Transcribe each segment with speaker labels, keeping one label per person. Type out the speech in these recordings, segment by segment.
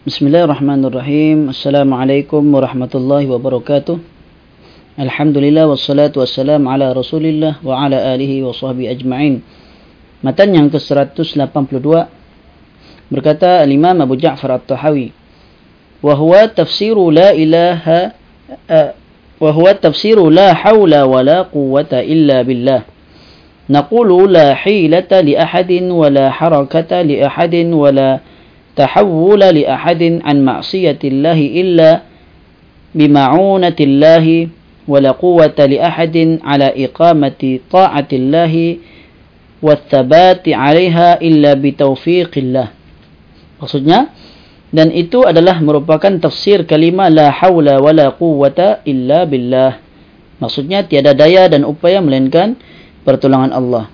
Speaker 1: Bismillahirrahmanirrahim. Assalamualaikum warahmatullahi wabarakatuh. Alhamdulillah wassalatu wassalam ala Rasulillah wa ala alihi wa sahbi ajma'in. Matan yang ke-182 berkata Imam Abu Ja'far At-Tahawi, "Wa huwa tafsiru la ilaha uh, wa huwa tafsiru la haula wa la quwwata illa billah." نقول لا حيلة لأحد ولا حركة لأحد ولا tahawwula li ahadin an ma'siyatillahi illa bima'unatillahi wa la quwwata li ahadin ala iqamati ta'atillahi wa thabati 'alaiha illa bitawfiqillah maksudnya dan itu adalah merupakan tafsir kalimah la haula wa la quwwata illa billah. Maksudnya tiada daya dan upaya melainkan pertolongan Allah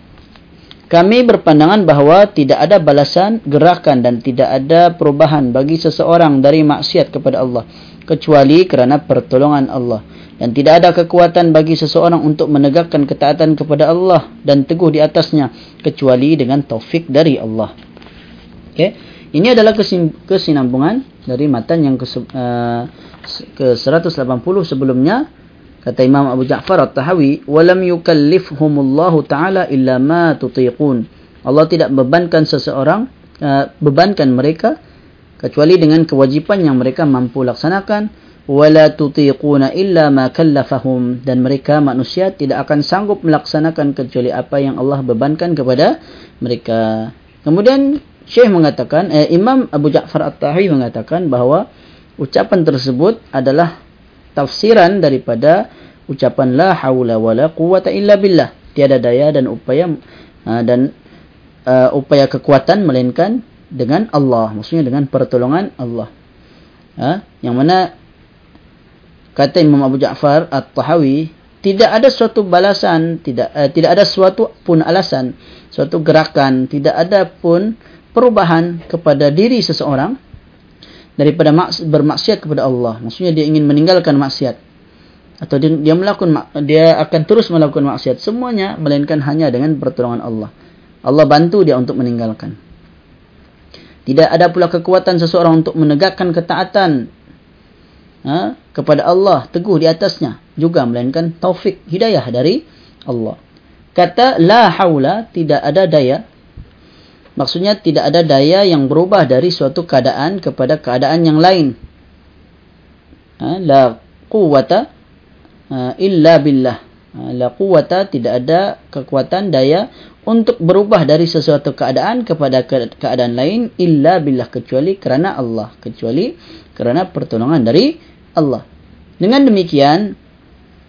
Speaker 1: kami berpandangan bahawa tidak ada balasan, gerakan dan tidak ada perubahan bagi seseorang dari maksiat kepada Allah kecuali kerana pertolongan Allah dan tidak ada kekuatan bagi seseorang untuk menegakkan ketaatan kepada Allah dan teguh di atasnya kecuali dengan taufik dari Allah. Okay. Ini adalah kesinambungan dari matan yang ke, uh, ke 180 sebelumnya kata Imam Abu Ja'far At-Tahawi walam yukallifhumullahu taala illa ma tutiqun. Allah tidak bebankan seseorang uh, bebankan mereka kecuali dengan kewajipan yang mereka mampu laksanakan. Wala tutiquna illa ma kallafahum. Dan mereka manusia tidak akan sanggup melaksanakan kecuali apa yang Allah bebankan kepada mereka. Kemudian Syekh mengatakan eh, Imam Abu Ja'far At-Tahawi mengatakan bahawa ucapan tersebut adalah tafsiran daripada ucapan la haula wala quwata illa billah. Tiada daya dan upaya uh, dan uh, upaya kekuatan melainkan dengan Allah. Maksudnya dengan pertolongan Allah. Uh, yang mana kata Imam Abu Ja'far At-Tahawi tidak ada suatu balasan tidak uh, tidak ada suatu pun alasan suatu gerakan tidak ada pun perubahan kepada diri seseorang daripada bermaksiat kepada Allah. Maksudnya dia ingin meninggalkan maksiat atau dia, dia melakukan dia akan terus melakukan maksiat semuanya melainkan hanya dengan pertolongan Allah. Allah bantu dia untuk meninggalkan. Tidak ada pula kekuatan seseorang untuk menegakkan ketaatan ha, kepada Allah teguh di atasnya juga melainkan taufik hidayah dari Allah. Kata la haula tidak ada daya Maksudnya tidak ada daya yang berubah dari suatu keadaan kepada keadaan yang lain. Ha, la quwata ha, illa billah. Ha, la quwata tidak ada kekuatan daya untuk berubah dari sesuatu keadaan kepada keadaan lain illa billah kecuali kerana Allah, kecuali kerana pertolongan dari Allah. Dengan demikian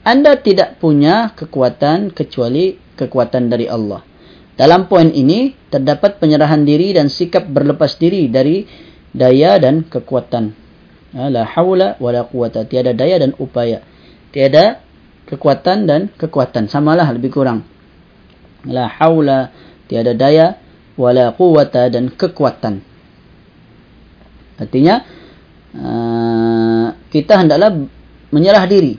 Speaker 1: anda tidak punya kekuatan kecuali kekuatan dari Allah. Dalam poin ini terdapat penyerahan diri dan sikap berlepas diri dari daya dan kekuatan. Ha, la haula wa la quwata. Tiada daya dan upaya. Tiada kekuatan dan kekuatan. Samalah lebih kurang. La haula. Tiada daya wa la quwata dan kekuatan. Artinya uh, kita hendaklah menyerah diri.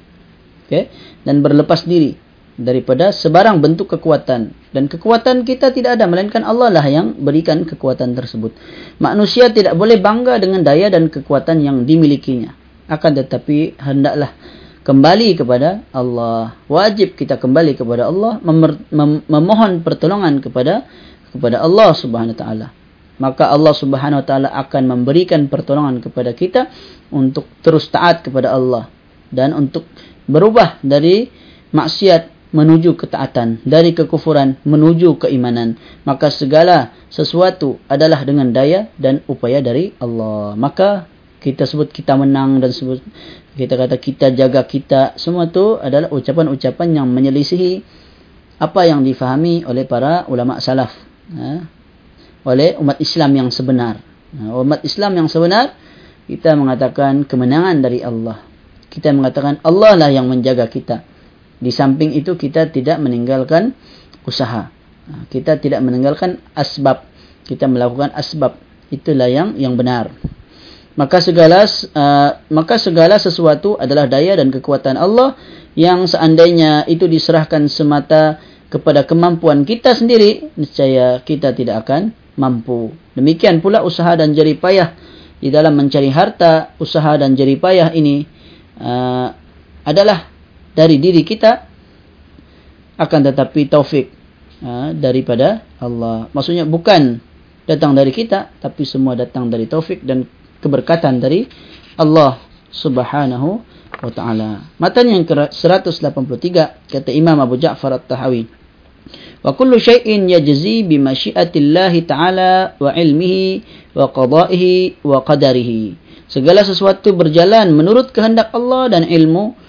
Speaker 1: Okay? Dan berlepas diri daripada sebarang bentuk kekuatan. Dan kekuatan kita tidak ada melainkan Allah lah yang berikan kekuatan tersebut. Manusia tidak boleh bangga dengan daya dan kekuatan yang dimilikinya. Akan tetapi hendaklah kembali kepada Allah. Wajib kita kembali kepada Allah mem memohon pertolongan kepada kepada Allah Subhanahu wa taala. Maka Allah Subhanahu wa taala akan memberikan pertolongan kepada kita untuk terus taat kepada Allah. Dan untuk berubah dari maksiat menuju ketaatan. Dari kekufuran menuju keimanan. Maka segala sesuatu adalah dengan daya dan upaya dari Allah. Maka kita sebut kita menang dan sebut kita kata kita jaga kita semua tu adalah ucapan-ucapan yang menyelisihi apa yang difahami oleh para ulama salaf ha? oleh umat Islam yang sebenar. Ha? umat Islam yang sebenar kita mengatakan kemenangan dari Allah. Kita mengatakan Allah lah yang menjaga kita di samping itu kita tidak meninggalkan usaha. Ha, kita tidak meninggalkan asbab. Kita melakukan asbab. Itulah yang yang benar. Maka segala uh, maka segala sesuatu adalah daya dan kekuatan Allah yang seandainya itu diserahkan semata kepada kemampuan kita sendiri, niscaya kita tidak akan mampu. Demikian pula usaha dan jerih payah di dalam mencari harta, usaha dan jeripayah ini uh, adalah dari diri kita akan tetapi taufik uh, daripada Allah. Maksudnya bukan datang dari kita tapi semua datang dari taufik dan keberkatan dari Allah Subhanahu wa taala. Matan yang ke-183 kata Imam Abu Ja'far At-Tahawi. Wa kullu shay'in yajzi bi masyiatillahi ta'ala wa ilmihi wa qada'ihi wa qadarihi. Segala sesuatu berjalan menurut kehendak Allah dan ilmu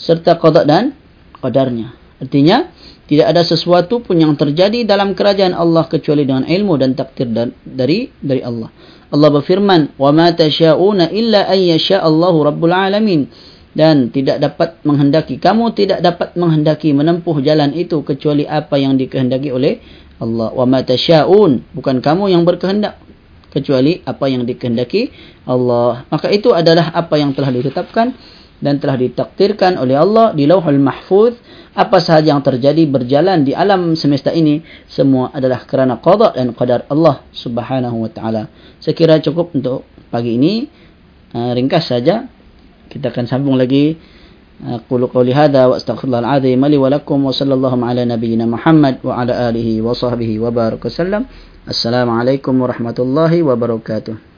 Speaker 1: serta qada dan qadarnya. Artinya tidak ada sesuatu pun yang terjadi dalam kerajaan Allah kecuali dengan ilmu dan takdir dari dari Allah. Allah berfirman, "Wa ma tasyauna illa an yasha Allahu rabbul alamin." Dan tidak dapat menghendaki kamu tidak dapat menghendaki menempuh jalan itu kecuali apa yang dikehendaki oleh Allah. Wa ma tasyaun, bukan kamu yang berkehendak kecuali apa yang dikehendaki Allah. Maka itu adalah apa yang telah ditetapkan dan telah ditakdirkan oleh Allah di Lauhul Mahfuz apa sahaja yang terjadi berjalan di alam semesta ini semua adalah kerana qada dan qadar Allah Subhanahu wa taala. Sekira cukup untuk pagi ini uh, ringkas saja kita akan sambung lagi أقول قولي هذا وأستغفر الله العظيم لي ولكم وصلى الله على نبينا محمد وعلى آله وصحبه وبارك وسلم السلام عليكم ورحمة الله وبركاته